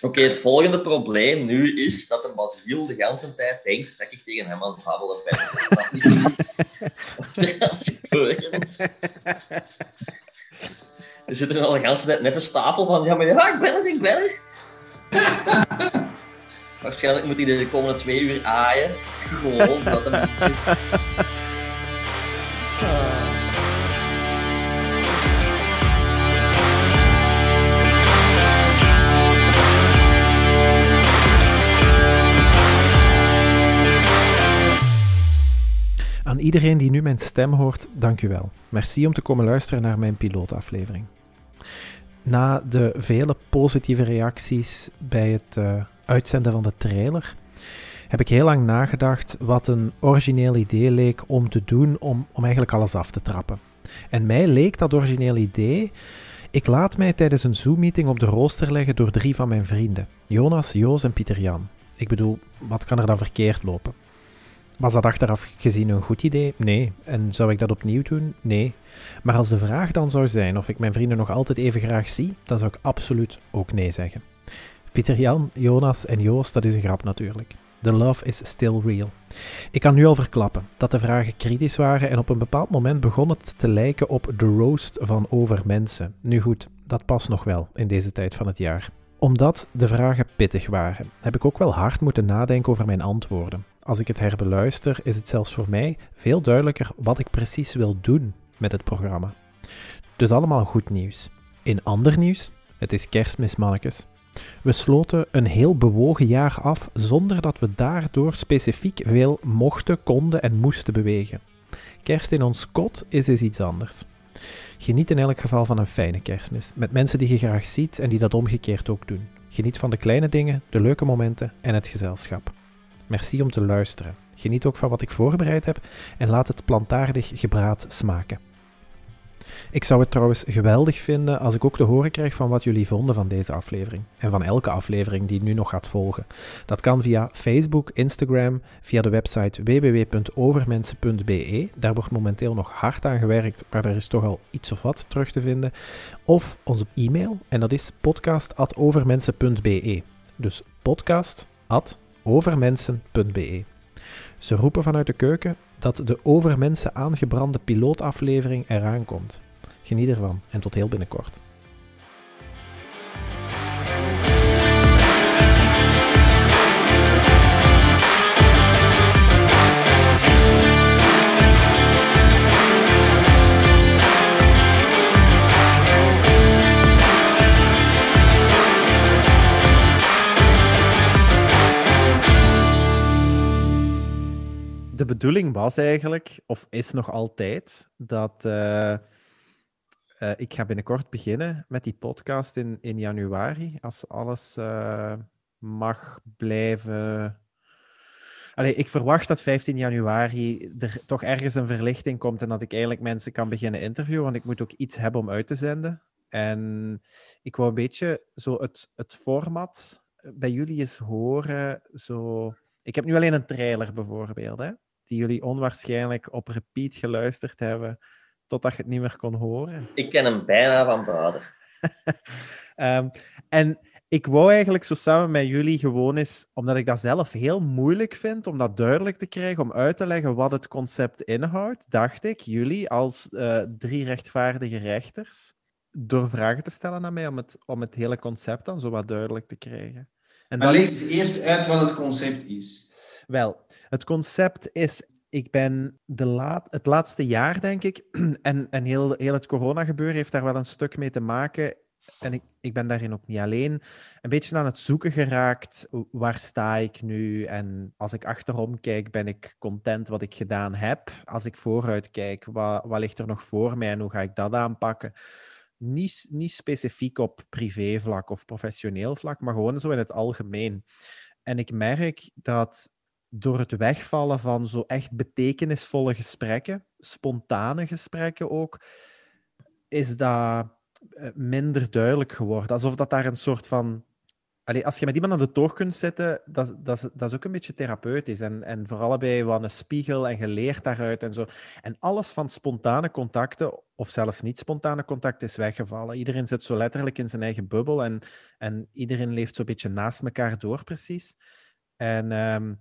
Oké, het volgende probleem nu is dat de Basiel de hele tijd denkt dat ik tegen hem aan het babbelen ben. Dat niet er zit er al de hele tijd net een stapel van, ja, maar ja, ik ben het, ik ben het. Waarschijnlijk moet hij de komende twee uur aaien. Gewoon, zodat hem... iedereen die nu mijn stem hoort, dank u wel. Merci om te komen luisteren naar mijn pilootaflevering. Na de vele positieve reacties bij het uh, uitzenden van de trailer, heb ik heel lang nagedacht wat een origineel idee leek om te doen om, om eigenlijk alles af te trappen. En mij leek dat origineel idee. Ik laat mij tijdens een Zoom-meeting op de rooster leggen door drie van mijn vrienden: Jonas, Joos en Pieter Jan. Ik bedoel, wat kan er dan verkeerd lopen? Was dat achteraf gezien een goed idee? Nee. En zou ik dat opnieuw doen? Nee. Maar als de vraag dan zou zijn of ik mijn vrienden nog altijd even graag zie, dan zou ik absoluut ook nee zeggen. Pieter Jan, Jonas en Joost, dat is een grap natuurlijk. The love is still real. Ik kan nu al verklappen dat de vragen kritisch waren en op een bepaald moment begon het te lijken op de roast van overmensen. Nu goed, dat past nog wel in deze tijd van het jaar. Omdat de vragen pittig waren, heb ik ook wel hard moeten nadenken over mijn antwoorden. Als ik het herbeluister, is het zelfs voor mij veel duidelijker wat ik precies wil doen met het programma. Dus allemaal goed nieuws. In ander nieuws, het is kerstmis, mannetjes. We sloten een heel bewogen jaar af zonder dat we daardoor specifiek veel mochten, konden en moesten bewegen. Kerst in ons kot is eens iets anders. Geniet in elk geval van een fijne kerstmis, met mensen die je graag ziet en die dat omgekeerd ook doen. Geniet van de kleine dingen, de leuke momenten en het gezelschap. Merci om te luisteren. Geniet ook van wat ik voorbereid heb en laat het plantaardig gebraad smaken. Ik zou het trouwens geweldig vinden als ik ook te horen krijg van wat jullie vonden van deze aflevering. En van elke aflevering die nu nog gaat volgen. Dat kan via Facebook, Instagram, via de website www.overmensen.be. Daar wordt momenteel nog hard aan gewerkt, maar er is toch al iets of wat terug te vinden. Of onze e-mail, en dat is podcast.overmensen.be. Dus podcast.overmensen.be. Ze roepen vanuit de keuken dat de over mensen aangebrande pilootaflevering eraan komt. Geniet ervan en tot heel binnenkort. De bedoeling was eigenlijk, of is nog altijd, dat uh, uh, ik ga binnenkort beginnen met die podcast in, in januari, als alles uh, mag blijven. Allee, ik verwacht dat 15 januari er toch ergens een verlichting komt en dat ik eigenlijk mensen kan beginnen interviewen, want ik moet ook iets hebben om uit te zenden. En ik wou een beetje zo het, het format bij jullie eens horen. Zo... Ik heb nu alleen een trailer bijvoorbeeld. Hè? Die jullie onwaarschijnlijk op repeat geluisterd hebben totdat je het niet meer kon horen? Ik ken hem bijna van buiten. um, en ik wou eigenlijk zo samen met jullie gewoon eens, omdat ik dat zelf heel moeilijk vind om dat duidelijk te krijgen, om uit te leggen wat het concept inhoudt, dacht ik, jullie als uh, drie rechtvaardige rechters, door vragen te stellen aan mij om het, om het hele concept dan zo wat duidelijk te krijgen. En maar dan... leg eerst uit wat het concept is. Wel, het concept is ik ben de laat, het laatste jaar, denk ik, en, en heel, heel het corona-gebeuren heeft daar wel een stuk mee te maken. En ik, ik ben daarin ook niet alleen. Een beetje aan het zoeken geraakt. Waar sta ik nu? En als ik achterom kijk, ben ik content wat ik gedaan heb. Als ik vooruit kijk, wat, wat ligt er nog voor mij en hoe ga ik dat aanpakken? Niet, niet specifiek op privévlak of professioneel vlak, maar gewoon zo in het algemeen. En ik merk dat door het wegvallen van zo echt betekenisvolle gesprekken, spontane gesprekken ook, is dat eh, minder duidelijk geworden. Alsof dat daar een soort van als je met iemand aan de toog kunt zitten, dat, dat, dat is ook een beetje therapeutisch. En, en voor allebei wat een spiegel en geleerd daaruit en zo. En alles van spontane contacten, of zelfs niet spontane contacten, is weggevallen. Iedereen zit zo letterlijk in zijn eigen bubbel en, en iedereen leeft zo'n beetje naast elkaar door, precies. En ehm,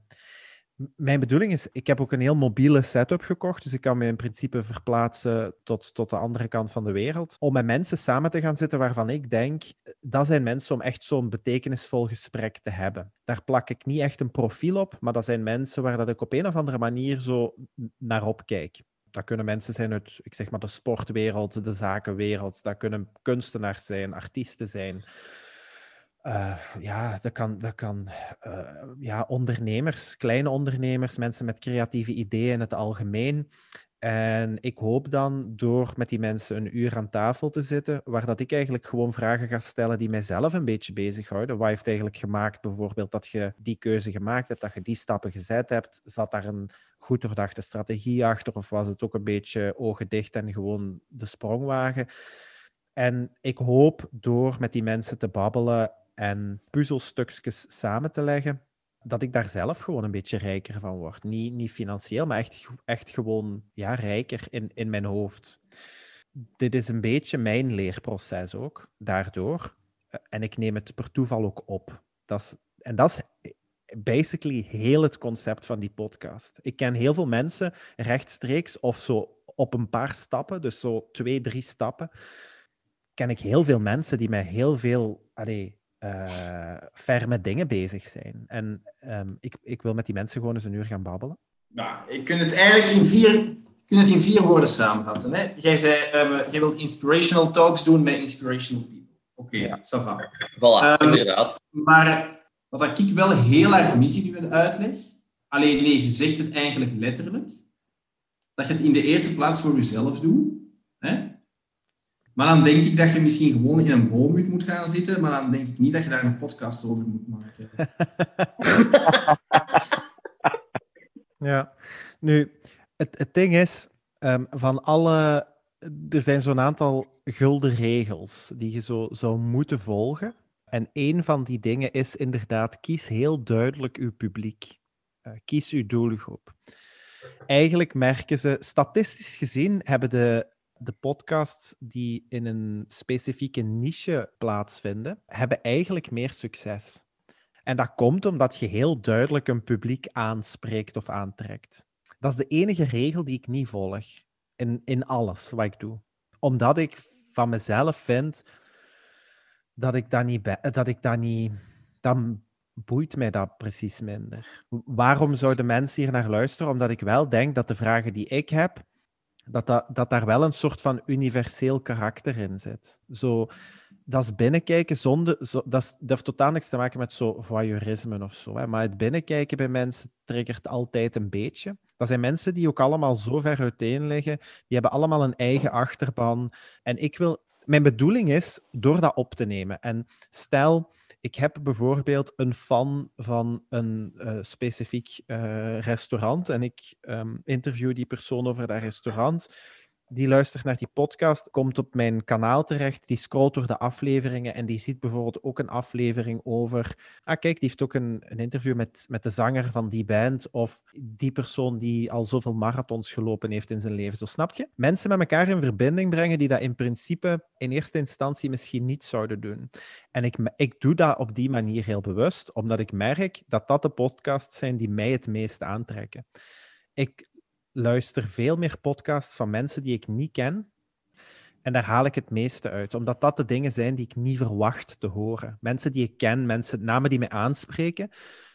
mijn bedoeling is, ik heb ook een heel mobiele setup gekocht, dus ik kan me in principe verplaatsen tot, tot de andere kant van de wereld, om met mensen samen te gaan zitten waarvan ik denk, dat zijn mensen om echt zo'n betekenisvol gesprek te hebben. Daar plak ik niet echt een profiel op, maar dat zijn mensen waar dat ik op een of andere manier zo naar opkijk. Dat kunnen mensen zijn uit, ik zeg maar, de sportwereld, de zakenwereld. Dat kunnen kunstenaars zijn, artiesten zijn. Uh, ja, dat kan, dat kan uh, ja, ondernemers, kleine ondernemers, mensen met creatieve ideeën in het algemeen. En ik hoop dan door met die mensen een uur aan tafel te zitten, waar dat ik eigenlijk gewoon vragen ga stellen die mijzelf een beetje bezighouden. Wat heeft eigenlijk gemaakt bijvoorbeeld dat je die keuze gemaakt hebt, dat je die stappen gezet hebt? Zat daar een goed doordachte strategie achter of was het ook een beetje ogen dicht en gewoon de sprong wagen? En ik hoop door met die mensen te babbelen en puzzelstukjes samen te leggen, dat ik daar zelf gewoon een beetje rijker van word. Niet, niet financieel, maar echt, echt gewoon ja, rijker in, in mijn hoofd. Dit is een beetje mijn leerproces ook, daardoor. En ik neem het per toeval ook op. Dat en dat is basically heel het concept van die podcast. Ik ken heel veel mensen rechtstreeks of zo op een paar stappen, dus zo twee, drie stappen, ken ik heel veel mensen die mij heel veel allee, uh, ver met dingen bezig zijn. En um, ik, ik wil met die mensen gewoon eens een uur gaan babbelen. Nou, ik kan het eigenlijk in vier, kun het in vier woorden samenvatten. Hè? Jij zei, uh, jij wilt inspirational talks doen met inspirational people. Oké, okay, ja. ça va. Voilà, um, inderdaad. Maar wat ik wel heel erg mis in uw uitleg, alleen nee, je zegt het eigenlijk letterlijk, dat je het in de eerste plaats voor jezelf doet. Maar dan denk ik dat je misschien gewoon in een boomhut moet gaan zitten, maar dan denk ik niet dat je daar een podcast over moet maken. ja, nu, het, het ding is, um, van alle... Er zijn zo'n aantal gulden regels die je zo zou moeten volgen. En een van die dingen is inderdaad, kies heel duidelijk uw publiek. Uh, kies uw doelgroep. Eigenlijk merken ze, statistisch gezien, hebben de de podcasts die in een specifieke niche plaatsvinden, hebben eigenlijk meer succes. En dat komt omdat je heel duidelijk een publiek aanspreekt of aantrekt. Dat is de enige regel die ik niet volg in, in alles wat ik doe. Omdat ik van mezelf vind dat ik dat niet... Dat ik dat niet dan boeit mij dat precies minder. Waarom zouden mensen hier naar luisteren? Omdat ik wel denk dat de vragen die ik heb, dat, dat, daar wel een soort van universeel karakter in zit. Zo, dat is binnenkijken zonder... Zo, dat, dat heeft totaal niks te maken met zo voyeurisme of zo. Hè. Maar het binnenkijken bij mensen triggert altijd een beetje. Dat zijn mensen die ook allemaal zo ver uiteen liggen. Die hebben allemaal een eigen achterban. En ik wil... Mijn bedoeling is door dat op te nemen. En stel ik heb bijvoorbeeld een fan van een uh, specifiek uh, restaurant en ik um, interview die persoon over dat restaurant die luistert naar die podcast, komt op mijn kanaal terecht, die scrolt door de afleveringen en die ziet bijvoorbeeld ook een aflevering over, ah kijk, die heeft ook een, een interview met, met de zanger van die band of die persoon die al zoveel marathons gelopen heeft in zijn leven. Zo snap je? Mensen met elkaar in verbinding brengen die dat in principe in eerste instantie misschien niet zouden doen. En ik, ik doe dat op die manier heel bewust, omdat ik merk dat dat de podcasts zijn die mij het meest aantrekken. Ik luister veel meer podcasts van mensen die ik niet ken. En daar haal ik het meeste uit, omdat dat de dingen zijn die ik niet verwacht te horen. Mensen die ik ken, mensen, namen die mij aanspreken.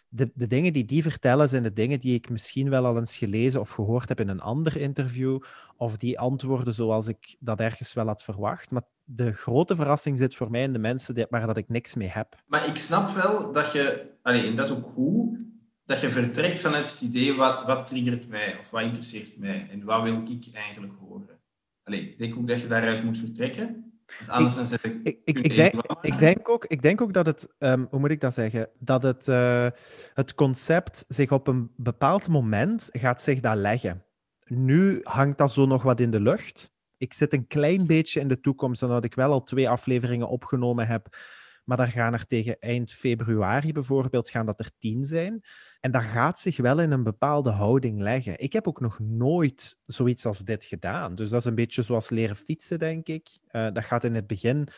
De, de dingen die die vertellen zijn de dingen die ik misschien wel al eens gelezen of gehoord heb in een ander interview, of die antwoorden zoals ik dat ergens wel had verwacht. Maar de grote verrassing zit voor mij in de mensen waar dat ik niks mee heb. Maar ik snap wel dat je, en dat is ook goed, dat je vertrekt vanuit het idee wat, wat triggert mij of wat interesseert mij en wat wil ik eigenlijk horen. Allee, ik denk ook dat je daaruit moet vertrekken. Anders dan zeg ik, ik, ik, ik, denk, ik, denk ook, ik denk ook dat het, um, hoe moet ik dat zeggen, dat het, uh, het concept zich op een bepaald moment gaat zich dat leggen. Nu hangt dat zo nog wat in de lucht. Ik zit een klein beetje in de toekomst, omdat ik wel al twee afleveringen opgenomen heb maar daar gaan er tegen eind februari bijvoorbeeld gaan dat er tien zijn. En dat gaat zich wel in een bepaalde houding leggen. Ik heb ook nog nooit zoiets als dit gedaan. Dus dat is een beetje zoals leren fietsen, denk ik. Uh, dat gaat in het begin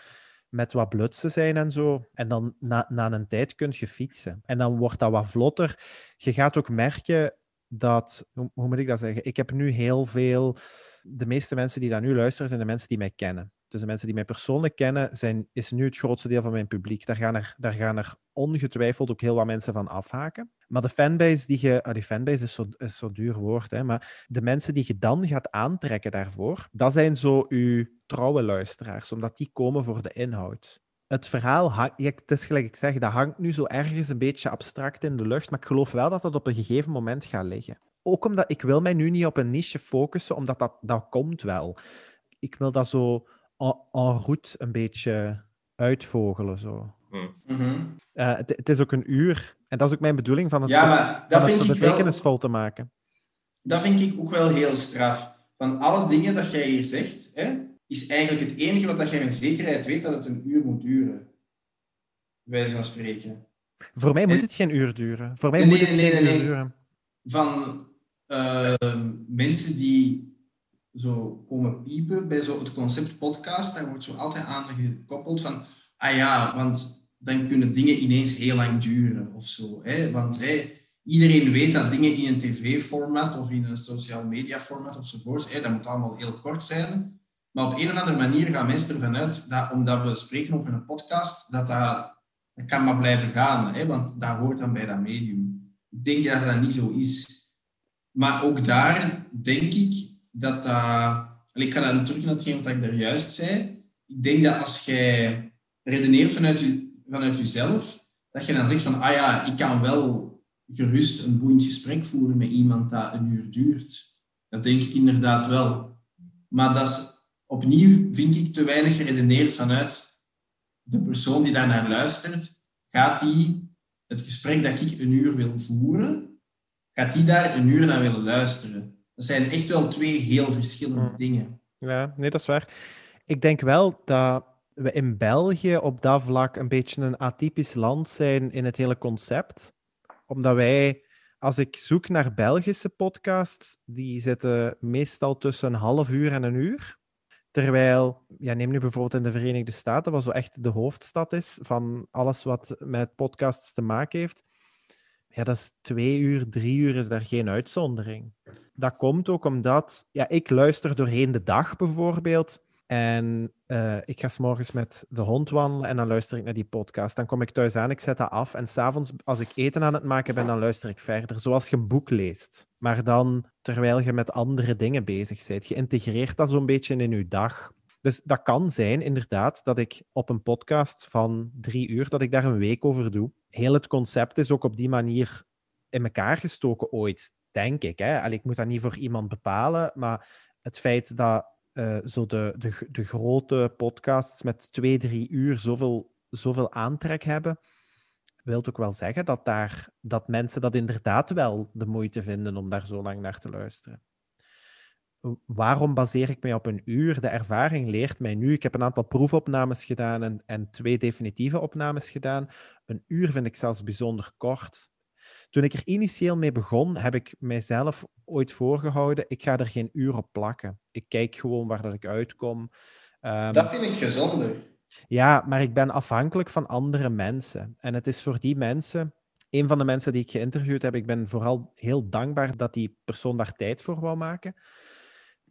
met wat blutsen zijn en zo. En dan na, na een tijd kun je fietsen. En dan wordt dat wat vlotter. Je gaat ook merken dat, hoe, hoe moet ik dat zeggen? Ik heb nu heel veel, de meeste mensen die daar nu luisteren, zijn de mensen die mij kennen. Dus de mensen die mij persoonlijk kennen, zijn, is nu het grootste deel van mijn publiek. Daar gaan, er, daar gaan er ongetwijfeld ook heel wat mensen van afhaken. Maar de fanbase die je... Ah, die fanbase is zo'n zo duur woord, hè, maar de mensen die je dan gaat aantrekken daarvoor, dat zijn zo uw trouwe luisteraars, omdat die komen voor de inhoud. Het verhaal, het is gelijk ik zeg, dat hangt nu zo ergens een beetje abstract in de lucht, maar ik geloof wel dat dat op een gegeven moment gaat liggen. Ook omdat ik wil mij nu niet op een niche focussen, omdat dat, dat komt wel. Ik wil dat zo en, route een beetje uitvogelen. Zo. Mm het, is ook een uur. En dat is ook mijn bedoeling van het, ja, maar dat vind ik betekenisvol te maken. Dat vind ik ook wel heel straf. Van alle dingen dat jij hier zegt, hè, is eigenlijk het enige wat jij met zekerheid weet dat het een uur moet duren. Wij van spreken. Voor mij moet het geen uur duren. Voor mij nee, moet het nee, geen nee, uur duren. Van uh, mensen die zo komen piepen bij zo het concept podcast. Daar wordt zo altijd aan gekoppeld van, ah ja, want dan kunnen dingen ineens heel lang duren of zo. Hè? Want hè, iedereen weet dat dingen in een tv-format of in een social media-format ofzovoort, hè, dat moet allemaal heel kort zijn. Maar op een of andere manier gaan mensen ervan uit dat omdat we spreken over een podcast, dat dat, dat kan maar blijven gaan. Hè? Want dat hoort dan bij dat medium. Ik denk dat dat niet zo is. Maar ook daar denk ik dat dat... ik ga dan terug naar hetgeen wat ik daar juist zei. Ik denk dat als jij redeneert vanuit, vanuit jezelf, dat je dan zegt van, ah ja, ik kan wel gerust een boeiend gesprek voeren met iemand dat een uur duurt. Dat denk ik inderdaad wel. Maar dat is, opnieuw vind ik te weinig geredeneerd vanuit de persoon die daar naar luistert. Gaat die het gesprek dat ik een uur wil voeren, gaat die daar een uur naar willen luisteren? Dat zijn echt wel twee heel verschillende hm. dingen. Ja, nee, dat is waar. Ik denk wel dat we in België op dat vlak een beetje een atypisch land zijn in het hele concept. Omdat wij, als ik zoek naar Belgische podcasts, die zitten meestal tussen een half uur en een uur. Terwijl, ja, neem nu bijvoorbeeld in de Verenigde Staten, wat zo echt de hoofdstad is van alles wat met podcasts te maken heeft ja, dat is twee uur, drie uur is daar geen uitzondering. Dat komt ook omdat ja, ik luister doorheen de dag bijvoorbeeld. En uh, ik ga s morgens met de hond wandelen en dan luister ik naar die podcast. Dan kom ik thuis aan, ik zet dat af. En s'avonds, als ik eten aan het maken ben, dan luister ik verder. Zoals je een boek leest. Maar dan terwijl je met andere dingen bezig bent. Je integreert dat zo'n beetje in je dag. Dus dat kan zijn, inderdaad, dat ik op een podcast van drie uur, dat ik daar een week over doe. Heel het concept is ook op die manier in elkaar gestoken ooit, denk ik. Hè? Ik moet dat niet voor iemand bepalen, maar het feit dat uh, zo de, de, de grote podcasts met twee, drie uur zoveel, zoveel aantrek hebben, wil ook wel zeggen dat, daar, dat mensen dat inderdaad wel de moeite vinden om daar zo lang naar te luisteren waarom baseer ik mij op een uur? De ervaring leert mij nu. Ik heb een aantal proefopnames gedaan en, en twee definitieve opnames gedaan. Een uur vind ik zelfs bijzonder kort. Toen ik er initieel mee begon, heb ik mijzelf ooit voorgehouden: ik ga er geen uur op plakken. Ik kijk gewoon waar dat ik uitkom. Um, dat vind ik gezonder. Ja, maar ik ben afhankelijk van andere mensen. En het is voor die mensen, een van de mensen die ik geïnterviewd heb, ik ben vooral heel dankbaar dat die persoon daar tijd voor wou maken.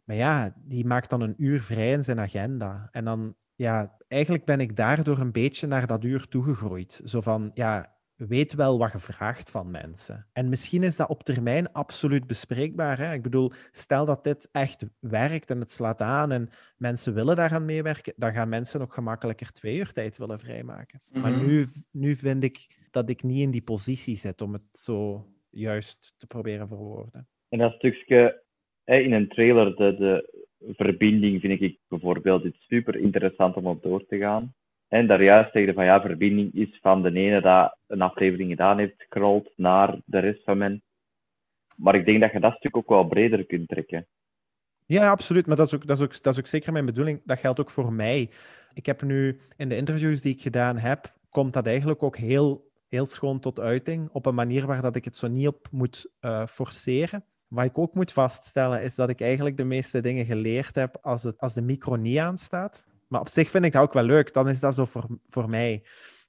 Maar ja, die maakt dan een uur vrij in zijn agenda. En dan, ja, eigenlijk ben ik daardoor een beetje naar dat uur toegegroeid. Zo van, ja, weet wel wat je vraagt van mensen. En misschien is dat op termijn absoluut bespreekbaar. Hè? Ik bedoel, stel dat dit echt werkt en het slaat aan en mensen willen daaraan meewerken, dan gaan mensen ook gemakkelijker twee uur tijd willen vrijmaken. Maar mhm. nu, nu vind ik dat ik niet in die positie zit om het zo juist te proberen verwoorden. En dat stukje in een trailer, de, de verbinding vind ik bijvoorbeeld iets super interessant om op door te gaan. En daar juist zeggen van ja, verbinding is van de ene dat een aflevering gedaan heeft, scrolt naar de rest van men. Maar ik denk dat je dat stuk ook wel breder kunt trekken. Ja, absoluut. Maar dat is, ook, dat, is ook, dat is ook zeker mijn bedoeling. Dat geldt ook voor mij. Ik heb nu in de interviews die ik gedaan heb, komt dat eigenlijk ook heel, heel schoon tot uiting. Op een manier waar dat ik het zo niet op moet uh, forceren. Wat ik ook moet vaststellen, is dat ik eigenlijk de meeste dingen geleerd heb als, het, als de micro niet aanstaat. Maar op zich vind ik dat ook wel leuk. Dan is dat zo voor, voor mij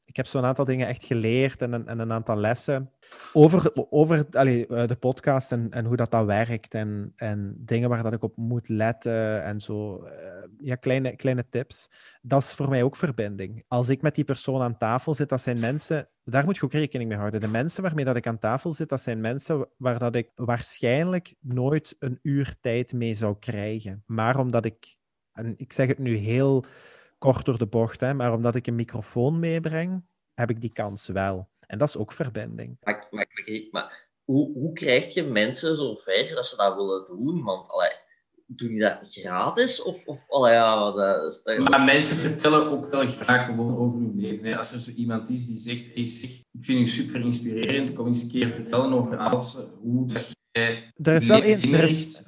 ik heb zo'n aantal dingen echt geleerd en een, en een aantal lessen over, over eh, de podcast en, en hoe dat, dat werkt en, en dingen waar dat ik op moet letten en zo. Eh, ja, kleine, kleine tips. Dat is voor mij ook verbinding. Als ik met die persoon aan tafel zit, dat zijn mensen, daar moet je ook rekening mee houden. De mensen waarmee dat ik aan tafel zit, dat zijn mensen waar dat ik waarschijnlijk nooit een uur tijd mee zou krijgen. Maar omdat ik, en ik zeg het nu heel kort door de bocht, hè, maar omdat ik een microfoon meebreng, heb ik die kans wel. En dat is ook verbinding. Maar, maar, maar hoe, hoe krijg je mensen zo ver dat ze dat willen doen? Want allee, doe je dat gratis? Of, of allee, ja, dat is Maar mensen vertellen ook wel graag gewoon over hun leven. Hè. Als er zo iemand is die zegt, hey, zeg, ik vind u super inspirerend, kom eens een keer vertellen over alles, hoe dat er is, wel één, er, is,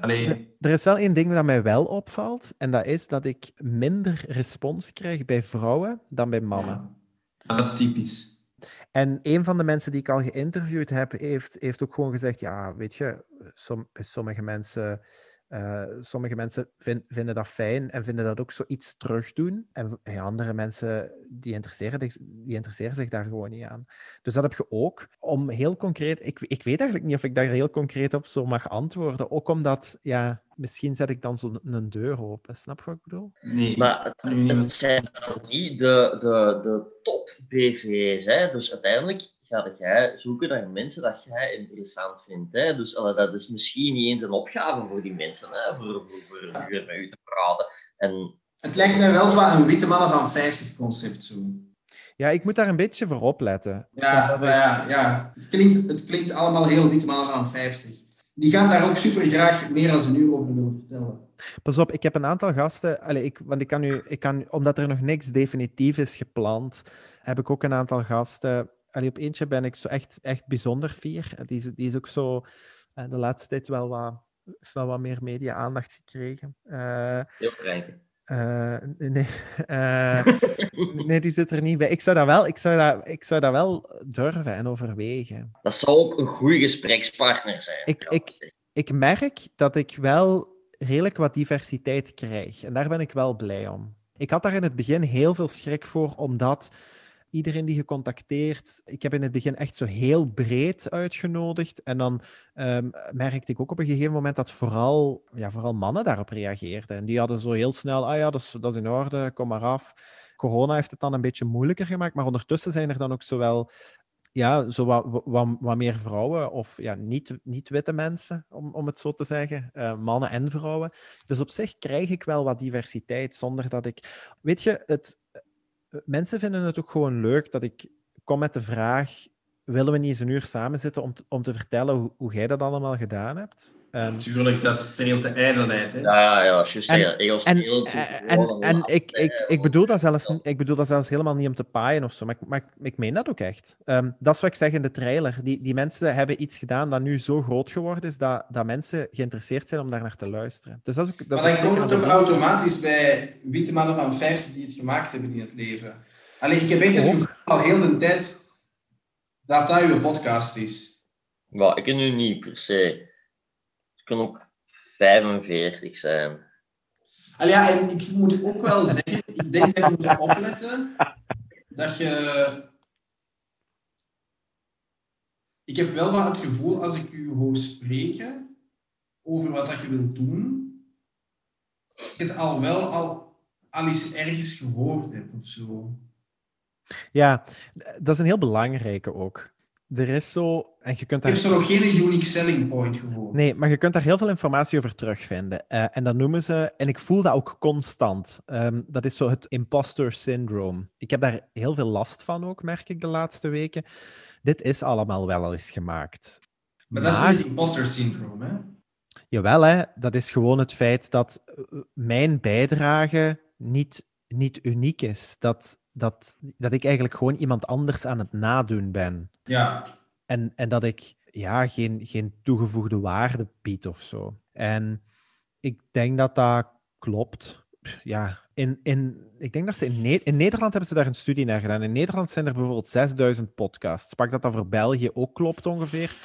er is wel één ding dat mij wel opvalt, en dat is dat ik minder respons krijg bij vrouwen dan bij mannen. dat is typisch. En een van de mensen die ik al geïnterviewd heb, heeft, heeft ook gewoon gezegd: Ja, weet je, som, sommige mensen uh, sommige mensen vinden dat fijn en vinden dat ook zoiets terugdoen. En andere mensen die interesseren, die interesseren zich daar gewoon niet aan. Dus dat heb je ook. Om heel concreet, ik, ik weet eigenlijk niet of ik daar heel concreet op zo mag antwoorden. Ook omdat, ja, misschien zet ik dan zo'n deur open. Snap je wat ik bedoel? Nee. Maar het, zijn niet de, de, de top-BV's. Dus uiteindelijk ga jij zoeken naar mensen dat jij interessant vindt. Hè? Dus dat is misschien niet eens een opgave voor die mensen, hè? Voor, voor, voor een uur met u te praten. En... Het lijkt mij wel zo een witte mannen van 50 concept zo. Ja, ik moet daar een beetje voor opletten. Ja, ja, ja. Het, klinkt, het klinkt allemaal heel witte mannen van 50. Die gaan daar ook super graag meer dan ze nu over willen vertellen. Pas op, ik heb een aantal gasten. Allez, ik, want ik kan nu, ik kan, omdat er nog niks definitief is gepland, heb ik ook een aantal gasten allee, op eentje ben ik zo echt, echt bijzonder fier. Die is, die is ook zo uh, de laatste tijd wel wat, wel wat meer media-aandacht gekregen. Uh, Heel rijk. Uh, nee, nee, die zit er niet bij. Ik zou, dat wel, ik, zou dat, ik zou dat wel durven en overwegen. Dat zou ook een goede gesprekspartner zijn. Ik, ik, ik merk dat ik wel redelijk wat diversiteit krijg. En daar ben ik wel blij om. Ik had daar in het begin heel veel schrik voor, omdat iedereen die gecontacteerd. Ik heb in het begin echt zo heel breed uitgenodigd. En dan um, merkte ik ook op een gegeven moment dat vooral, ja, vooral mannen daarop reageerden. En die hadden zo heel snel, ah ja, dat is, dat is in orde, kom maar af. Corona heeft het dan een beetje moeilijker gemaakt, maar ondertussen zijn er dan ook zowel ja, zo wat, wat, meer vrouwen, of ja, niet, niet mensen, om, om het zo te zeggen. Uh, mannen en vrouwen. Dus op zich krijg ik wel wat diversiteit, zonder dat ik... Weet je, het, mensen vinden het ook gewoon leuk dat ik kom met de vraag: willen we niet eens een uur samen zitten om te, om te vertellen hoe, hoe jij dat allemaal gedaan hebt? Natuurlijk, dat streelt de ijdelheid. Hè? Ja, ja, juist. En, en, en, en, ik, ik, ik, bedoel dat zelfs, ik bedoel dat zelfs helemaal niet om te paaien of zo, maar, maar ik meen dat ook echt. Um, dat is wat ik zeg in de trailer. Die, die mensen hebben iets gedaan dat nu zo groot geworden is dat, dat mensen geïnteresseerd zijn om daar naar te luisteren. Dus dat is ook, dat maar dan komt het toch automatisch bij witte mannen van 50 die het gemaakt hebben in het leven. Alleen ik heb echt het gevoel al heel de tijd dat dat uw podcast is. Ik ken nu niet per se kan ook 45 zijn. Al ja, en ik moet ook wel zeggen, ik denk dat je moet opletten dat je... Ik heb wel wat het gevoel, als ik u hoor spreken over wat dat je wilt doen, dat ik het al wel al, al eens ergens gehoord heb of zo. Ja, dat is een heel belangrijke ook er is zo... En je kunt daar... Heb zo nog geen unique selling point gehoord. Nee, maar je kunt daar heel veel informatie over terugvinden. Uh, en dat noemen ze... En ik voel dat ook constant. Um, dat is zo het imposter syndrome. Ik heb daar heel veel last van ook, merk ik de laatste weken. Dit is allemaal wel al eens gemaakt. Maar, maar dat is niet het imposter syndrome, hè? Jawel, hè. Dat is gewoon het feit dat eh, mijn bijdrage niet, niet uniek is. Dat dat, dat ik eigenlijk gewoon iemand anders aan het nadoen ben. Ja. En, en dat ik ja, geen, geen toegevoegde waarde bied of zo. En ik denk dat dat klopt. ja, in, in, ik denk dat ze in, in Nederland hebben ze daar een studie naar gedaan. In Nederland zijn er bijvoorbeeld 6000 podcasts. Pak dat dat voor België ook klopt ongeveer.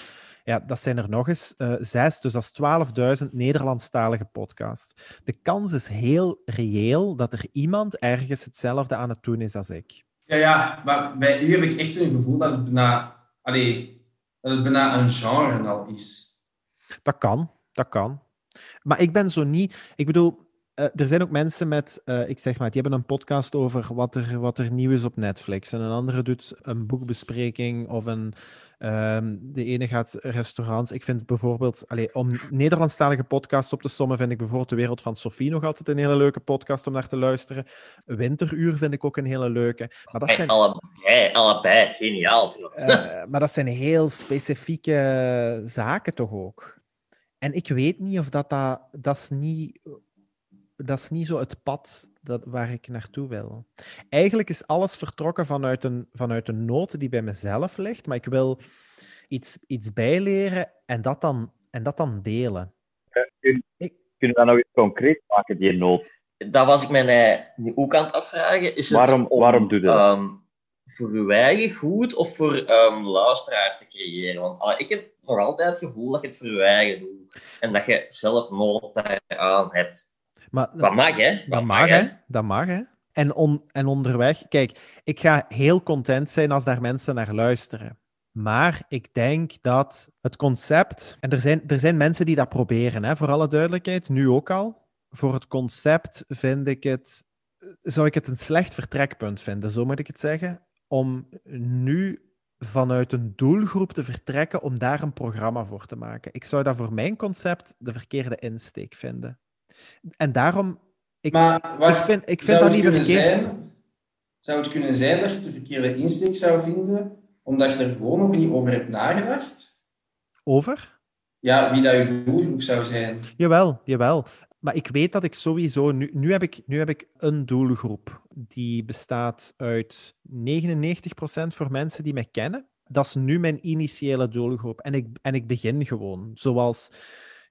Ja, dat zijn er nog eens uh, zes, dus dat is 12.000 Nederlandstalige podcasts. De kans is heel reëel dat er iemand ergens hetzelfde aan het doen is als ik. Ja, ja, maar bij u heb ik echt een gevoel dat het bijna, allee, dat het bijna een genre al is. Dat kan, dat kan. Maar ik ben zo niet... Ik bedoel, uh, er zijn ook mensen met, uh, ik zeg maar, die hebben een podcast over wat er, wat er nieuw is op Netflix. En een andere doet een boekbespreking of een. Um, de ene gaat restaurants. Ik vind bijvoorbeeld, allee, om Nederlandstalige podcasts op te sommen, vind ik bijvoorbeeld De Wereld van Sophie nog altijd een hele leuke podcast om naar te luisteren. Winteruur vind ik ook een hele leuke. Maar dat zijn... allebei, allebei, geniaal. Uh, maar dat zijn heel specifieke zaken toch ook. En ik weet niet of dat, dat, dat is niet dat is niet zo het pad dat, waar ik naartoe wil. Eigenlijk is alles vertrokken vanuit een, vanuit een noot die bij mezelf ligt, maar ik wil iets, iets bijleren en dat dan, en dat dan delen. Kun, ik, kunnen we dat nou eens concreet maken, die noot? Dat was ik mij uh, ook aan het afvragen. Is het waarom, om, waarom doe je dat? Um, voor uw eigen goed of voor um, luisteraars te creëren? Want uh, ik heb nog altijd het gevoel dat je het voor je eigen doet en dat je zelf nood aan hebt. Maar, dat mag, hè? Dat, dat mag, hè? Dat mag, hè? En, on, en onderweg, kijk, ik ga heel content zijn als daar mensen naar luisteren. Maar ik denk dat het concept, en er zijn, er zijn mensen die dat proberen, hè, voor alle duidelijkheid, nu ook al. Voor het concept vind ik het, zou ik het een slecht vertrekpunt vinden, zo moet ik het zeggen, om nu vanuit een doelgroep te vertrekken om daar een programma voor te maken. Ik zou dat voor mijn concept de verkeerde insteek vinden. En daarom, ik, maar ik vind, ik vind dat niet verkeerd. Zijn, zou het kunnen zijn dat je de verkeerde insteek zou vinden, omdat je er gewoon nog niet over hebt nagedacht? Over? Ja, wie dat je doelgroep zou zijn. Jawel, jawel. Maar ik weet dat ik sowieso... Nu, nu, heb, ik, nu heb ik een doelgroep die bestaat uit 99% voor mensen die mij kennen. Dat is nu mijn initiële doelgroep. En ik, en ik begin gewoon. Zoals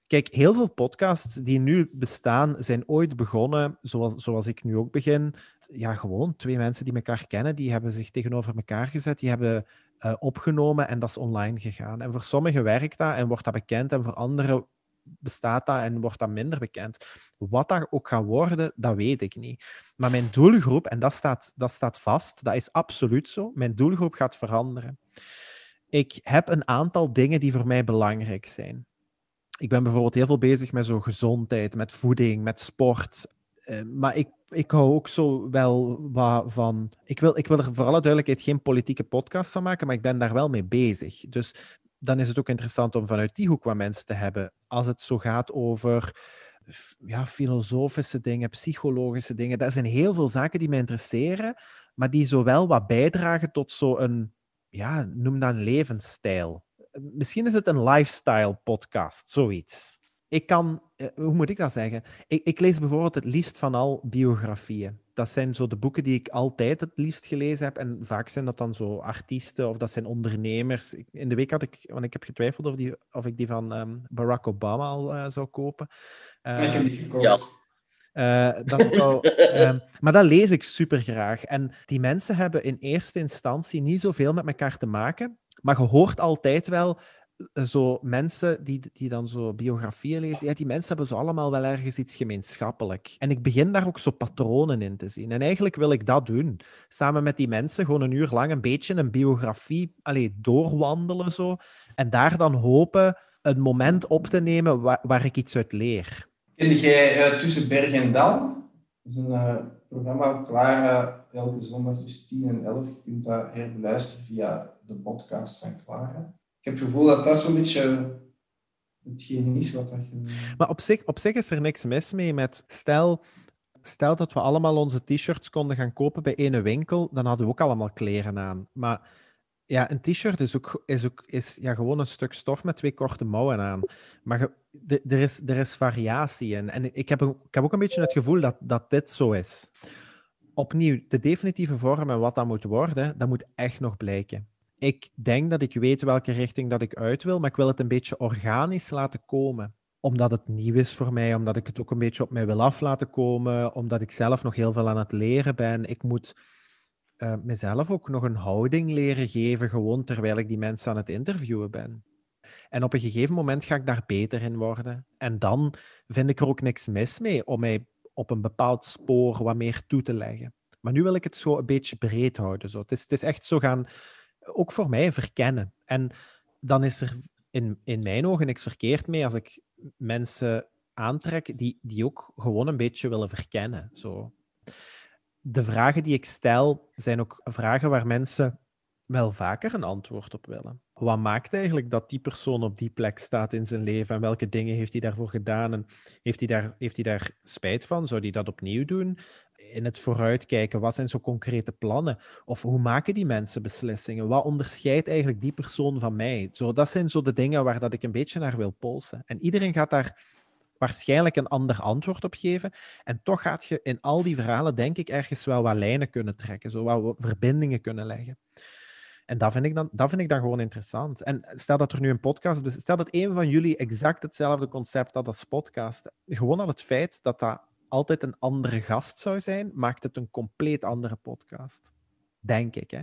Kijk, heel veel podcasts die nu bestaan, zijn ooit begonnen, zoals, zoals ik nu ook begin. Ja, gewoon twee mensen die elkaar kennen, die hebben zich tegenover elkaar gezet, die hebben uh, opgenomen en dat is online gegaan. En voor sommigen werkt dat en wordt dat bekend, en voor anderen bestaat dat en wordt dat minder bekend. Wat dat ook gaat worden, dat weet ik niet. Maar mijn doelgroep, en dat staat, dat staat vast, dat is absoluut zo, mijn doelgroep gaat veranderen. Ik heb een aantal dingen die voor mij belangrijk zijn ik ben bijvoorbeeld heel veel bezig met zo gezondheid, met voeding, met sport. Uh, maar ik, ik hou ook zo wel wat van. Ik wil, ik wil er voor alle duidelijkheid geen politieke podcast van maken, maar ik ben daar wel mee bezig. Dus dan is het ook interessant om vanuit die hoek wat mensen te hebben. Als het zo gaat over ja, filosofische dingen, psychologische dingen. Dat zijn heel veel zaken die mij interesseren, maar die zowel wat bijdragen tot zo'n, ja, noem dat een levensstijl misschien is het een lifestyle podcast, zoiets. Ik kan, eh, hoe moet ik dat zeggen? Ik, ik, lees bijvoorbeeld het liefst van al biografieën. Dat zijn zo de boeken die ik altijd het liefst gelezen heb. En vaak zijn dat dan zo artiesten of dat zijn ondernemers. In de week had ik, want ik heb getwijfeld of, die, of ik die van um, Barack Obama al uh, zou kopen. Uh, ik heb die gekocht. Ja. Uh, dat zou, uh, maar dat lees ik super graag. En die mensen hebben in eerste instantie niet zoveel met elkaar te maken. Maar je hoort altijd wel eh, zo mensen die, die dan zo biografieën lezen, ja, die mensen hebben zo allemaal wel ergens iets gemeenschappelijk. En ik begin daar ook zo patronen in te zien. En eigenlijk wil ik dat doen. Samen met die mensen gewoon een uur lang een beetje een biografie allee, doorwandelen zo. En daar dan hopen een moment op te nemen waar, waar ik iets uit leer. Ken jij uh, Tussen Berg en Dal? Dat is een uh, programma klaar elke zondag tussen 10 en 11. Je kunt dat herbeluisteren via de podcast van Clara. Ik heb het gevoel dat dat zo'n beetje hetgeen is wat dat je... Maar op zich, op zich is er niks mis mee met... Stel, stel dat we allemaal onze t-shirts konden gaan kopen bij ene winkel, dan hadden we ook allemaal kleren aan. Maar ja, een t-shirt is ook, is ook is, ja, gewoon een stuk stof met twee korte mouwen aan. Maar er is, er is variatie in. En ik heb, ik heb ook een beetje het gevoel dat, dat dit zo is. Opnieuw, de definitieve vorm en wat dat moet worden, dat moet echt nog blijken ik denk dat ik weet welke richting dat ik uit wil, maar ik wil het een beetje organisch laten komen. omdat het nieuw is voor mij, omdat ik het ook een beetje op mij wil af laten komen, omdat ik zelf nog heel veel aan het leren ben. Ik moet uh, mezelf ook nog een houding leren geven, gewoon terwijl ik die mensen aan het interviewen ben. En op een gegeven moment ga ik daar beter in worden. En dan vind ik er ook niks mis mee om mij op een bepaald spoor wat meer toe te leggen. Maar nu wil ik het zo een beetje breed houden. Zo. Het, is, het is echt zo gaan, ook voor mij, verkennen. En dan is er in, in mijn ogen niks verkeerd mee als ik mensen aantrek die, die ook gewoon een beetje willen verkennen. Zo. De vragen die ik stel zijn ook vragen waar mensen wel vaker een antwoord op willen. Wat maakt eigenlijk dat die persoon op die plek staat in zijn leven en welke dingen heeft hij daarvoor gedaan en heeft hij daar, heeft hij daar spijt van? Zou hij dat opnieuw doen? In het vooruitkijken, wat zijn zo concrete plannen? Of hoe maken die mensen beslissingen? Wat onderscheidt eigenlijk die persoon van mij? Zo, dat zijn zo de dingen waar dat ik een beetje naar wil polsen. En iedereen gaat daar waarschijnlijk een ander antwoord op geven. En toch gaat je in al die verhalen, denk ik, ergens wel wat lijnen kunnen trekken, zo wat verbindingen kunnen leggen. En dat vind, ik dan, dat vind ik dan gewoon interessant. En stel dat er nu een podcast is, stel dat een van jullie exact hetzelfde concept had als podcast. Gewoon al het feit dat dat altijd een andere gast zou zijn, maakt het een compleet andere podcast. Denk ik, hè.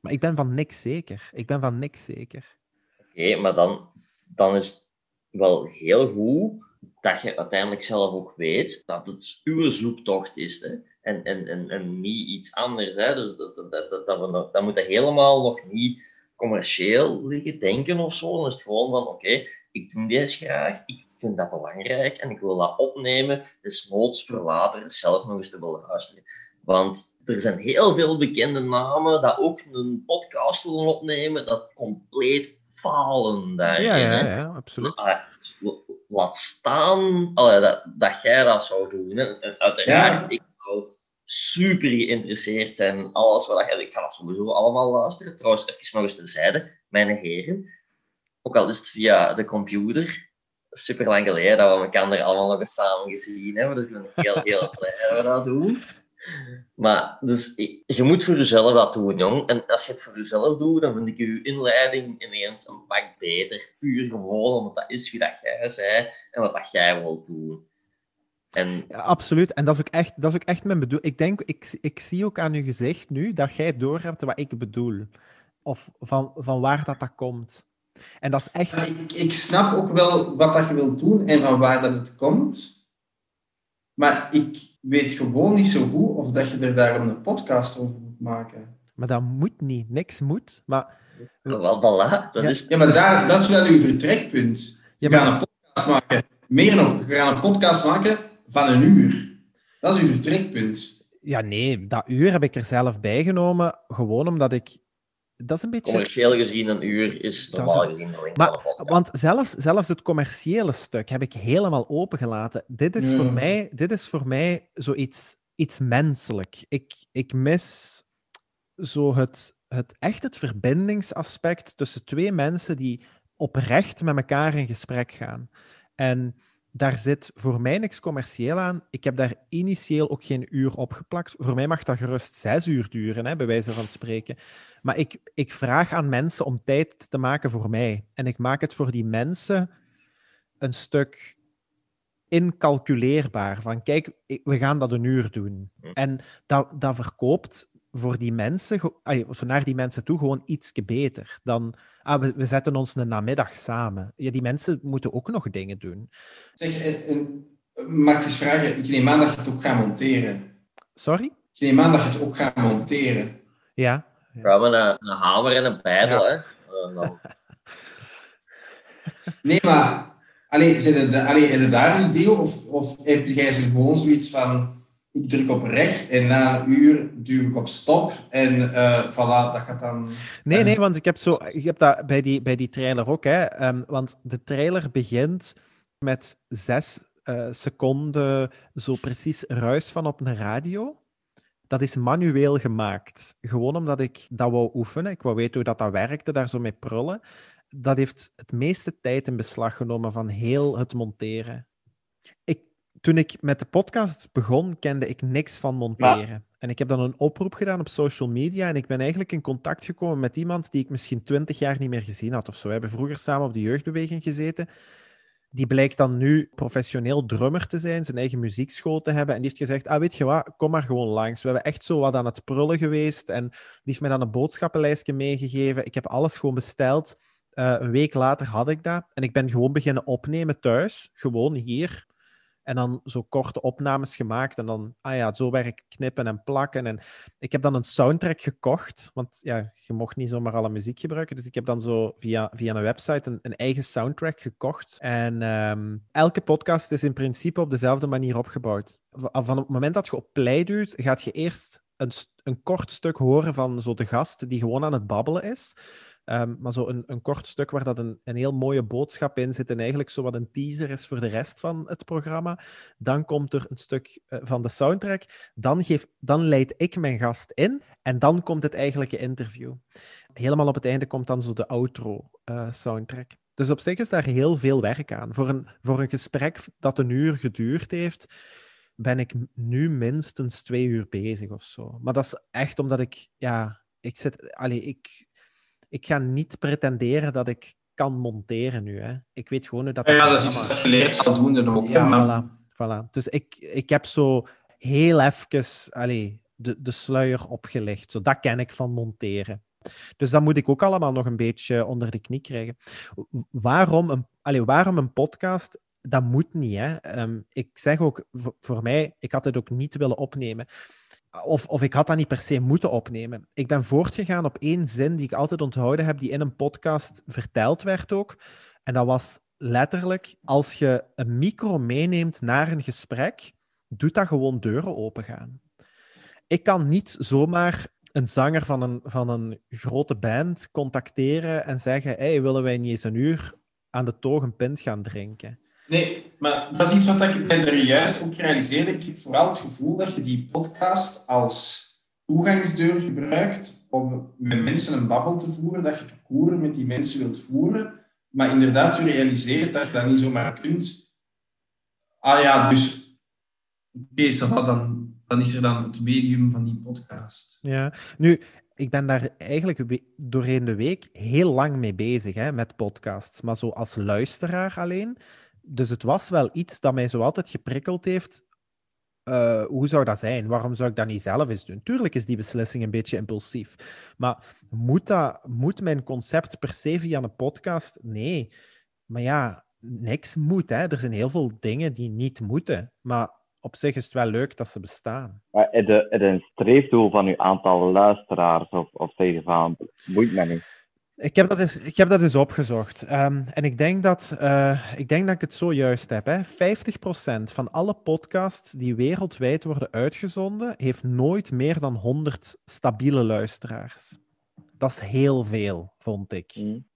Maar ik ben van niks zeker. Ik ben van niks zeker. Oké, maar dan, dan is het wel heel goed dat je uiteindelijk zelf ook weet dat het uw zoektocht is. Hè? en, en, en, en niet iets anders. Hè? Dus dat, dat, dat, dat, we, dat moet helemaal nog niet commercieel liggen denken of zo. Dan is het gewoon van, oké, ik doe deze graag, ik vind dat belangrijk en ik wil dat opnemen. Dus noods voor later zelf nog eens te willen luisteren. Want er zijn heel veel bekende namen dat ook een podcast willen opnemen, dat compleet falen daarin. Ja, ja, ja, absoluut. Laat staan dat, dat jij dat zou doen. Uiteraard, ik super geïnteresseerd zijn in alles wat je... Ik ga dat sowieso allemaal luisteren. Trouwens, even nog eens terzijde, mijn heren. Ook al is het via de computer. Super lang geleden dat we elkaar er allemaal nog eens samen gezien hebben. Dus ik ben heel, heel blij dat we dat doen. Maar, dus, je moet voor jezelf dat doen, jong. En als je het voor jezelf doet, dan vind ik je inleiding ineens een pak beter. Puur gewoon omdat dat is wie dat jij zei en wat dat jij wilt doen. En... Ja, absoluut. En dat is ook echt, dat is ook echt mijn bedoel. Ik denk, ik, ik zie ook aan je gezicht nu dat jij doorhebt wat ik bedoel. Of van, van waar dat, dat komt. En dat is echt... Ik, ik snap ook wel wat dat je wilt doen en van waar dat het komt. Maar ik weet gewoon niet zo goed of dat je er daarom een podcast over moet maken. Maar dat moet niet. Niks moet. Maar... Wel, voilà. Dat ja. is... ja, maar daar, dat is wel uw vertrekpunt. Je ja, gaat een podcast maken. Meer nog, je gaat een podcast maken van een uur. Dat is uw vertrekpunt. Ja, nee, dat uur heb ik er zelf bij genomen, gewoon omdat ik... Dat is een beetje... Commercieel gezien een uur is normaal is... gezien nog maar, Want zelfs, zelfs het commerciële stuk heb ik helemaal opengelaten. Dit is, voor, mij, dit is voor mij zoiets iets menselijk. Ik, ik mis zo het, het echt het verbindingsaspect tussen twee mensen die oprecht met elkaar in gesprek gaan. En daar zit voor mij niks commercieel aan. Ik heb daar initieel ook geen uur op geplakt. Voor mij mag dat gerust zes uur duren, hè, bij wijze van spreken. Maar ik, ik vraag aan mensen om tijd te maken voor mij. En ik maak het voor die mensen een stuk incalculeerbaar. Van kijk, we gaan dat een uur doen. En dat, dat verkoopt voor die mensen, of naar die mensen toe, gewoon iets beter dan. Ah, we, we, zetten ons een namiddag samen. Ja, die mensen moeten ook nog dingen doen. Zeg, mag ik eens vragen? Ik neem aan dat je het ook gaat monteren. Sorry? Ik neem aan dat je het ook gaat monteren. Ja. ja. We hebben een, een hamer en een bijbel, hè? Dan... nee, maar. Allee, is, het, allee, is het daar een idee? Of, of heb jij gewoon zoiets van ik druk op rek en na een uur duw ik op stop en uh, voilà, dat gaat dan... Nee, nee, want ik heb, zo, ik heb dat bij die, bij die trailer ook, hè. Um, want de trailer begint met zes uh, seconden zo precies ruis van op een radio. Dat is manueel gemaakt. Gewoon omdat ik dat wou oefenen. Ik wou weten hoe dat, dat werkte, daar zo mee prullen. Dat heeft het meeste tijd in beslag genomen van heel het monteren. Ik toen ik met de podcast begon, kende ik niks van monteren. En ik heb dan een oproep gedaan op social media en ik ben eigenlijk in contact gekomen met iemand die ik misschien twintig jaar niet meer gezien had of zo. We hebben vroeger samen op de jeugdbeweging gezeten. die blijkt dan nu professioneel drummer te zijn, zijn eigen muziekschool te hebben. En die heeft gezegd, ah, weet je wat, kom maar gewoon langs. We hebben echt zo wat aan het prullen geweest. En die heeft mij dan een boodschappenlijstje meegegeven. Ik heb alles gewoon besteld. Uh, een week later had ik dat. En ik ben gewoon beginnen opnemen thuis. Gewoon hier. En dan zo korte opnames gemaakt. En dan, ah ja, zo werk knippen en plakken. En ik heb dan een soundtrack gekocht. Want ja, je mocht niet zomaar alle muziek gebruiken. Dus ik heb dan zo via, via een website een, eigen soundtrack gekocht. En um, elke podcast is in principe op dezelfde manier opgebouwd. Van het moment dat je op play duwt, gaat je eerst een, een kort stuk horen van zo de gast die gewoon aan het babbelen is. Um, maar zo een, een kort stuk waar dat een, een heel mooie boodschap in zit en eigenlijk zo wat een teaser is voor de rest van het programma. Dan komt er een stuk uh, van de soundtrack. Dan, dan leid ik mijn gast in en dan komt het eigenlijke interview. Helemaal op het einde komt dan zo de outro uh, soundtrack. Dus op zich is daar heel veel werk aan. Voor een, voor een gesprek dat een uur geduurd heeft, ben ik nu minstens twee uur bezig of zo. Maar dat is echt omdat ik, ja, ik zit, allee, ik, ik ga niet pretenderen dat ik kan monteren nu. Hè. Ik weet gewoon hoe dat... Ja, dat is iets wat je leert voldoende ook. Ja, maar... voilà, voilà. Dus ik, ik heb zo heel even allee, de, de sluier opgelegd. Zo, dat ken ik van monteren. Dus dat moet ik ook allemaal nog een beetje onder de knie krijgen. Waarom een, allee, waarom een podcast? Dat moet niet. Hè. Um, ik zeg ook, voor, voor mij, ik had het ook niet willen opnemen. Of, of ik had dat niet per se moeten opnemen. Ik ben voortgegaan op één zin die ik altijd onthouden heb, die in een podcast verteld werd ook. En dat was letterlijk, als je een micro meeneemt naar een gesprek, doet dat gewoon deuren opengaan. Ik kan niet zomaar een zanger van een, van een grote band contacteren en zeggen: hey, willen wij niet eens een uur aan de toog een pint gaan drinken? Nee, maar dat is iets wat ik er juist ook realiseerde. Ik heb vooral het gevoel dat je die podcast als toegangsdeur gebruikt om met mensen een babbel te voeren, dat je koeren met die mensen wilt voeren, maar inderdaad te realiseren dat je dat niet zomaar kunt. Ah ja, dus oké, dan, dan is er dan het medium van die podcast. Ja, nu, ik ben daar eigenlijk doorheen de week heel lang mee bezig, hè, met podcasts. Maar zo als luisteraar alleen dus het was wel iets dat mij zo altijd geprikkeld heeft. Uh, hoe zou dat zijn? Waarom zou ik dat niet zelf eens doen? Tuurlijk is die beslissing een beetje impulsief. Maar moet, dat, moet mijn concept per se via een podcast? Nee. Maar ja, niks moet. Hè. Er zijn heel veel dingen die niet moeten. Maar op zich is het wel leuk dat ze bestaan. Maar is het een streefdoel van uw aantal luisteraars? Of, of je van, mij niet? Ik heb dat eens, ik heb dat eens opgezocht. Um, en ik denk, dat, uh, ik denk dat ik het zo juist heb. Hè. 50% van alle podcasts die wereldwijd worden uitgezonden, heeft nooit meer dan 100 stabiele luisteraars. Dat is heel veel, vond ik. Mm.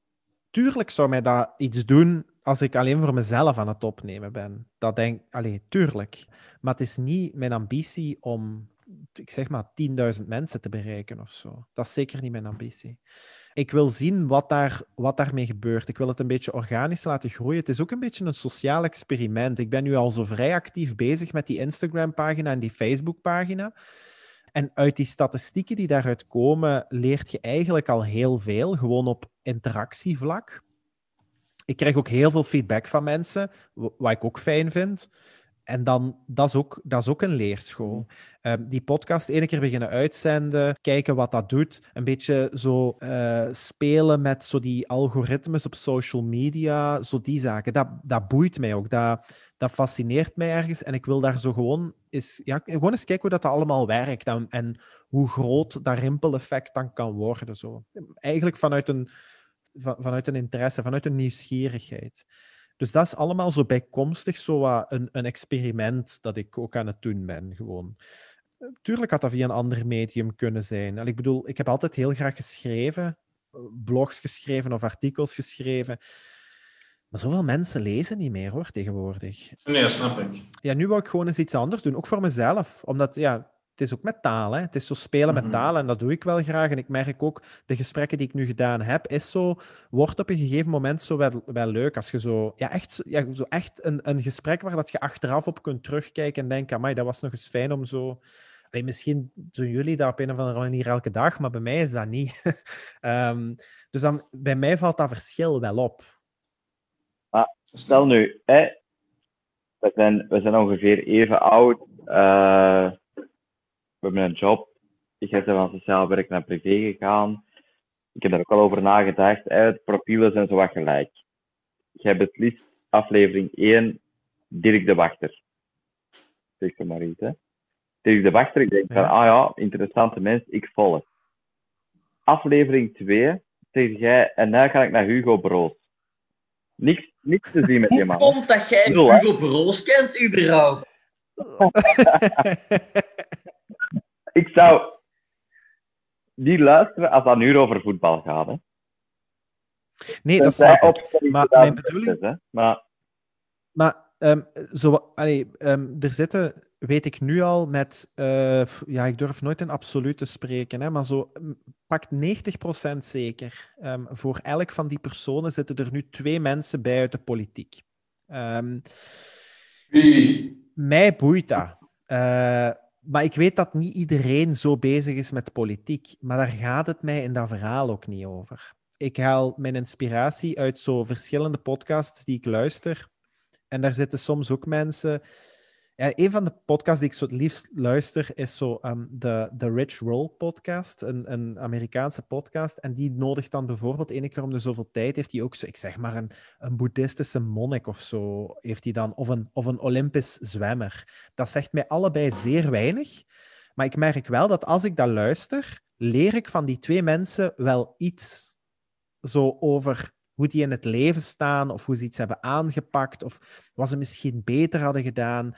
Tuurlijk zou mij dat iets doen als ik alleen voor mezelf aan het opnemen ben. Dat denk ik, tuurlijk. Maar het is niet mijn ambitie om, ik zeg maar, 10.000 mensen te bereiken of zo. Dat is zeker niet mijn ambitie ik wil zien wat, daar, wat daarmee gebeurt. Ik wil het een beetje organisch laten groeien. Het is ook een beetje een sociaal experiment. Ik ben nu al zo vrij actief bezig met die Instagram-pagina en die Facebook-pagina. En uit die statistieken die daaruit komen, leert je eigenlijk al heel veel, gewoon op interactievlak. Ik krijg ook heel veel feedback van mensen, wat ik ook fijn vind. En dan, dat is ook, dat is ook een leerschool. Um, die podcast ene keer beginnen uitzenden, kijken wat dat doet. Een beetje zo uh, spelen met zo die algoritmes op social media, zo die zaken. Dat, dat boeit mij ook. Dat, dat fascineert mij ergens. En ik wil daar zo gewoon eens, ja, gewoon eens kijken hoe dat allemaal werkt. En, en hoe groot dat rimpeleffect dan kan worden. Zo. Eigenlijk vanuit een, van, vanuit een interesse, vanuit een nieuwsgierigheid. Dus dat is allemaal zo bijkomstig zo een, een experiment dat ik ook aan het doen ben. Gewoon. Tuurlijk had dat via een ander medium kunnen zijn. Ik bedoel, ik heb altijd heel graag geschreven, blogs geschreven of artikels geschreven. Maar zoveel mensen lezen niet meer hoor, tegenwoordig. Nee, snap ik. Ja, nu wil ik gewoon eens iets anders doen, ook voor mezelf. Omdat, ja, het is ook met taal. Hè? Het is zo spelen met mhm. taal en dat doe ik wel graag. En ik merk ook, de gesprekken die ik nu gedaan heb, is zo, wordt op een gegeven moment zo wel, wel leuk. Als je zo, ja, echt, ja, zo echt een, een gesprek waar dat je achteraf op kunt terugkijken en denken, amai, dat was nog eens fijn om zo... Allee, misschien doen jullie dat op een of andere manier elke dag, maar bij mij is dat niet. um, dus dan, bij mij valt dat verschil wel op. Ah, Stel nu, hè, we, zijn, we zijn ongeveer even oud. eh, we hebben een job. Ik ben van sociaal werk naar privé gegaan. Ik heb daar ook al over nagedacht. De profielen zijn zo wat gelijk. Jij beslist aflevering 1, Dirk de Wachter. Zeg er maar iets, hè. Dirk de Wachter, ik denk van, Ja. ah ja, interessante mens, ik volg. Aflevering 2, zeg jij, en dan ga ik naar Hugo Broos. Niks, niks te zien met die Hoe man. komt dat jij? Hugo Broos kent, überhaupt? Ik zou niet luisteren als dat nu over voetbal gaat. Hè. nee, dat snap ik. Maar mijn is, bedoeling- hè. Maar Maar ehm, zo, allee, ehm, er zitten, weet ik nu al, met, eh, ja, ik durf nooit in absoluut te spreken, hè, maar zo pakt 90% zeker. Ehm, voor elk van die personen zitten er nu twee mensen bij uit de politiek. Ehm, Wie? mij boeit dat. Eh, maar ik weet dat niet iedereen zo bezig is met politiek. Maar daar gaat het mij in dat verhaal ook niet over. Ik haal mijn inspiratie uit zo verschillende podcasts die ik luister. En daar zitten soms ook mensen. Een van de podcasts die ik zo het liefst luister is zo ehm, de, de Rich Roll podcast, een, een Amerikaanse podcast. En die nodigt dan bijvoorbeeld één keer om de zoveel tijd, heeft hij ook zo, ik zeg maar, een, een boeddhistische monnik of zo, heeft hij dan, of een, of een Olympisch zwemmer. Dat zegt mij allebei zeer weinig. Maar ik merk wel dat als ik dat luister, leer ik van die twee mensen wel iets. Zo over hoe die in het leven staan, of hoe ze iets hebben aangepakt, of wat ze misschien beter hadden gedaan.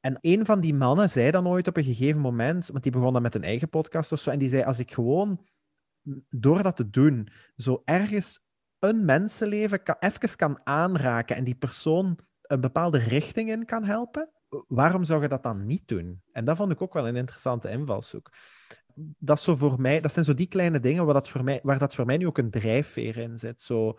En een van die mannen zei dan ooit op een gegeven moment, want die begon dan met een eigen podcast of zo, en die zei: Als ik gewoon door dat te doen, zo ergens een mensenleven kan, even kan aanraken en die persoon een bepaalde richting in kan helpen, waarom zou je dat dan niet doen? En dat vond ik ook wel een interessante invalshoek. Dat, zo voor mij, dat zijn zo die kleine dingen waar dat voor mij, waar dat voor mij nu ook een drijfveer in zit. Zo,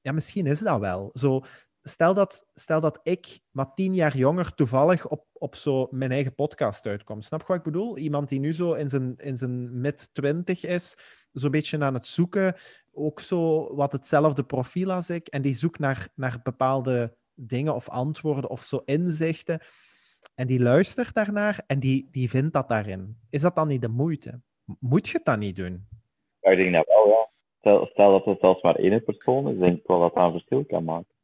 ja, misschien is dat wel. Zo, stel, dat, stel dat ik, maar tien jaar jonger, toevallig op, op zo mijn eigen podcast uitkom. Snap je wat ik bedoel? Iemand die nu zo in zijn, in zijn mid-twintig is, zo'n beetje aan het zoeken, ook zo wat hetzelfde profiel als ik, en die zoekt naar, naar bepaalde dingen of antwoorden of zo inzichten. En die luistert daarnaar en die, die vindt dat daarin. Is dat dan niet de moeite? Moet je het dan niet doen? ja, ik denk dat wel, ja. Stel, stel dat het zelfs maar één persoon is, denk ik wel dat dat een verschil kan maken.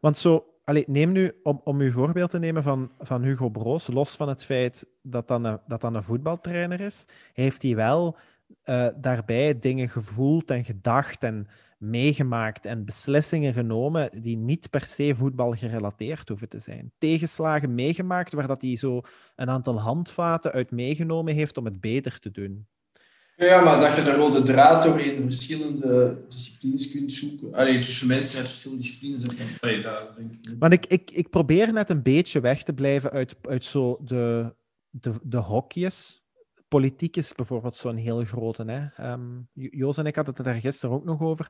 Want zo, neem nu, om, om uw voorbeeld te nemen van, van Hugo Broos, los van het feit dat dan een, dat dan een voetbaltrainer is, heeft hij wel eh, daarbij dingen gevoeld en gedacht en meegemaakt en beslissingen genomen die niet per se voetbal gerelateerd hoeven te zijn. Tegenslagen meegemaakt waar dat hij zo een aantal handvaten uit meegenomen heeft om het beter te doen. Ja, maar dat je de rode draad doorheen verschillende disciplines kunt zoeken. Allee, tussen mensen uit verschillende disciplines. Allee, denk ik niet. Want ik, ik, ik probeer net een beetje weg te blijven uit, uit zo de, de, de hokjes. Politiek is bijvoorbeeld zo'n heel grote. Hè? Ehm, Jo- Joos en ik hadden het daar gisteren ook nog over.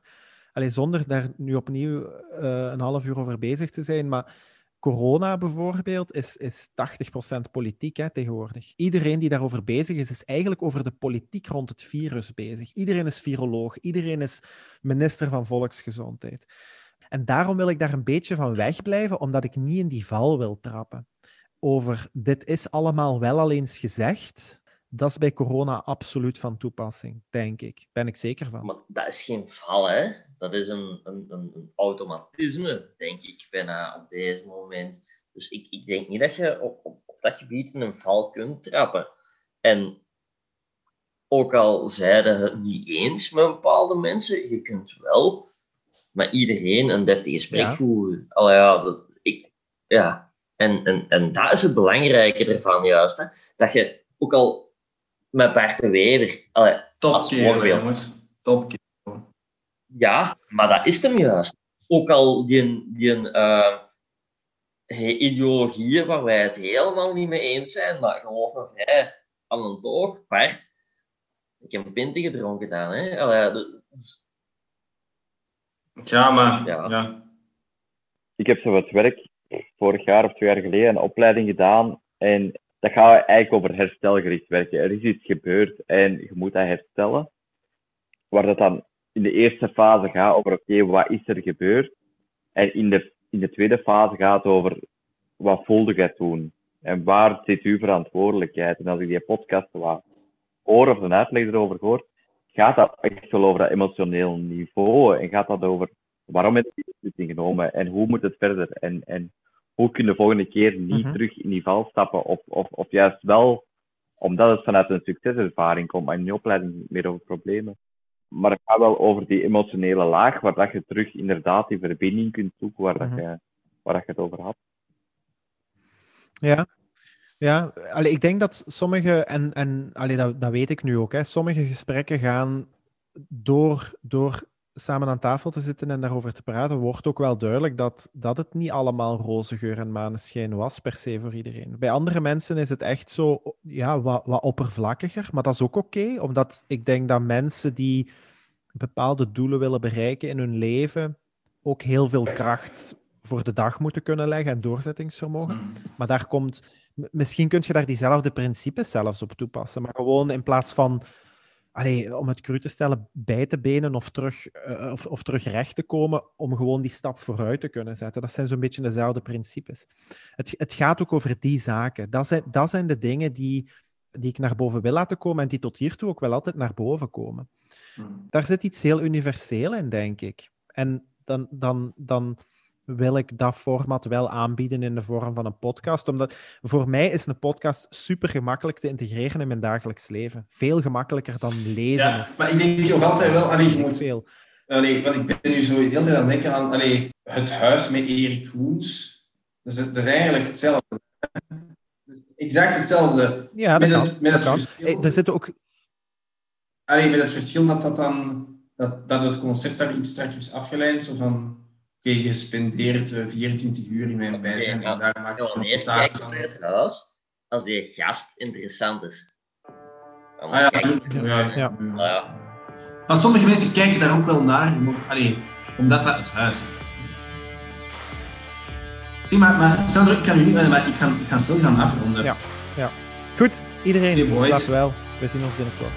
Allee, zonder daar nu opnieuw eh, een half uur over bezig te zijn. Maar corona bijvoorbeeld is, is 80% politiek hè, tegenwoordig. Iedereen die daarover bezig is, is eigenlijk over de politiek rond het virus bezig. Iedereen is viroloog. Iedereen is minister van Volksgezondheid. En daarom wil ik daar een beetje van wegblijven, omdat ik niet in die val wil trappen. Over dit is allemaal wel al eens gezegd. Dat is bij corona absoluut van toepassing, denk ik. Ben ik zeker van. Maar dat is geen val, hè. Dat is een, een, een, automatisme, denk ik, bijna op deze moment. Dus ik, ik denk niet dat je op, op, op dat gebied in een val kunt trappen. En ook al zeiden het niet eens met bepaalde mensen, je kunt wel met iedereen een deftig gesprek Ja. voeren. Allee, ja, dat, ik, ja. En, en, en dat is het belangrijke ervan, juist. Hè? Dat je ook al met Bart de Wever, allee, Top als kerel, voorbeeld. jongens. Top kerel. Ja, maar dat is hem juist. Ook al die, die he- ideologieën waar wij het helemaal niet mee eens zijn, maar geloof me vrij, aan een toog, Bart, ik heb een pinte gedronken gedaan. Hè? Allee, Ja, maar... Ja. Ja. Ik heb zo het werk vorig jaar of twee jaar geleden een opleiding gedaan en dat gaat eigenlijk over herstelgericht werken. Er is iets gebeurd en je moet dat herstellen. Waar dat dan in de eerste fase gaat over, oké, wat is er gebeurd? En in de, in de tweede fase gaat het over wat voelde jij toen? En waar zit uw verantwoordelijkheid? En als ik die podcast wat hoor of een uitleg erover hoor, gaat dat echt wel over dat emotioneel niveau. En gaat dat over waarom heb je die beslissing genomen en hoe moet het verder? En, en hoe kun je de volgende keer niet Mhm. terug in die val stappen? Of, of, of juist wel, omdat het vanuit een succeservaring komt, maar in je opleiding niet meer over problemen. Maar het gaat wel over die emotionele laag, waar dat je terug inderdaad die verbinding kunt zoeken waar, Mhm. dat, je, waar dat je het over had. Ja, ja. Allee, ik denk dat sommige, en, en allee, dat, dat weet ik nu ook, hè, sommige gesprekken gaan door, door samen aan tafel te zitten en daarover te praten, wordt ook wel duidelijk dat, dat het niet allemaal roze geur en maneschijn was, per se voor iedereen. Bij andere mensen is het echt zo, ja, wat, wat oppervlakkiger, maar dat is ook oké, omdat ik denk dat mensen die bepaalde doelen willen bereiken in hun leven, ook heel veel kracht voor de dag moeten kunnen leggen en doorzettingsvermogen. Mm. Maar daar komt, misschien kun je daar diezelfde principes zelfs op toepassen, maar gewoon in plaats van, allee, om het cru te stellen, bij te benen of terug, eh, of, of terug recht te komen, om gewoon die stap vooruit te kunnen zetten. Dat zijn zo'n beetje dezelfde principes. Het, het gaat ook over die zaken. Dat zijn, dat zijn de dingen die, die ik naar boven wil laten komen en die tot hiertoe ook wel altijd naar boven komen Mm. daar zit iets heel universeel in, denk ik. En dan, dan, dan wil ik dat format wel aanbieden in de vorm van een podcast. Omdat voor mij is een podcast super gemakkelijk te integreren in mijn dagelijks leven. Veel gemakkelijker dan lezen Ja, maar ik denk nog altijd wel, allee, je moet, veel. allee, want ik ben nu zo de hele tijd aan het denken aan allee, het huis met Erik Koens. Dat is, dat is eigenlijk hetzelfde. Is Exact hetzelfde. Ja, dat met kan. het, met het verschil, Er zitten ook... allee, met het verschil dat, dat, dan, dat, dat het concept daar iets strakker is afgeleid. Zo van, oké, je spendeert eh, 24 uur in mijn bijzijn ja. en daar maak Ja, je een reportage van. het huis als die gast interessant is? Anders Ah ja. Ja, Ja. ja. Ja, Maar sommige mensen kijken daar ook wel naar, allee, omdat dat het huis is. Maar, maar Sandro, ik kan u niet, maar ik ga, ik ga stil gaan afronden. Ja. Goed, iedereen, Hey, slaap wel. We zien ons binnenkort.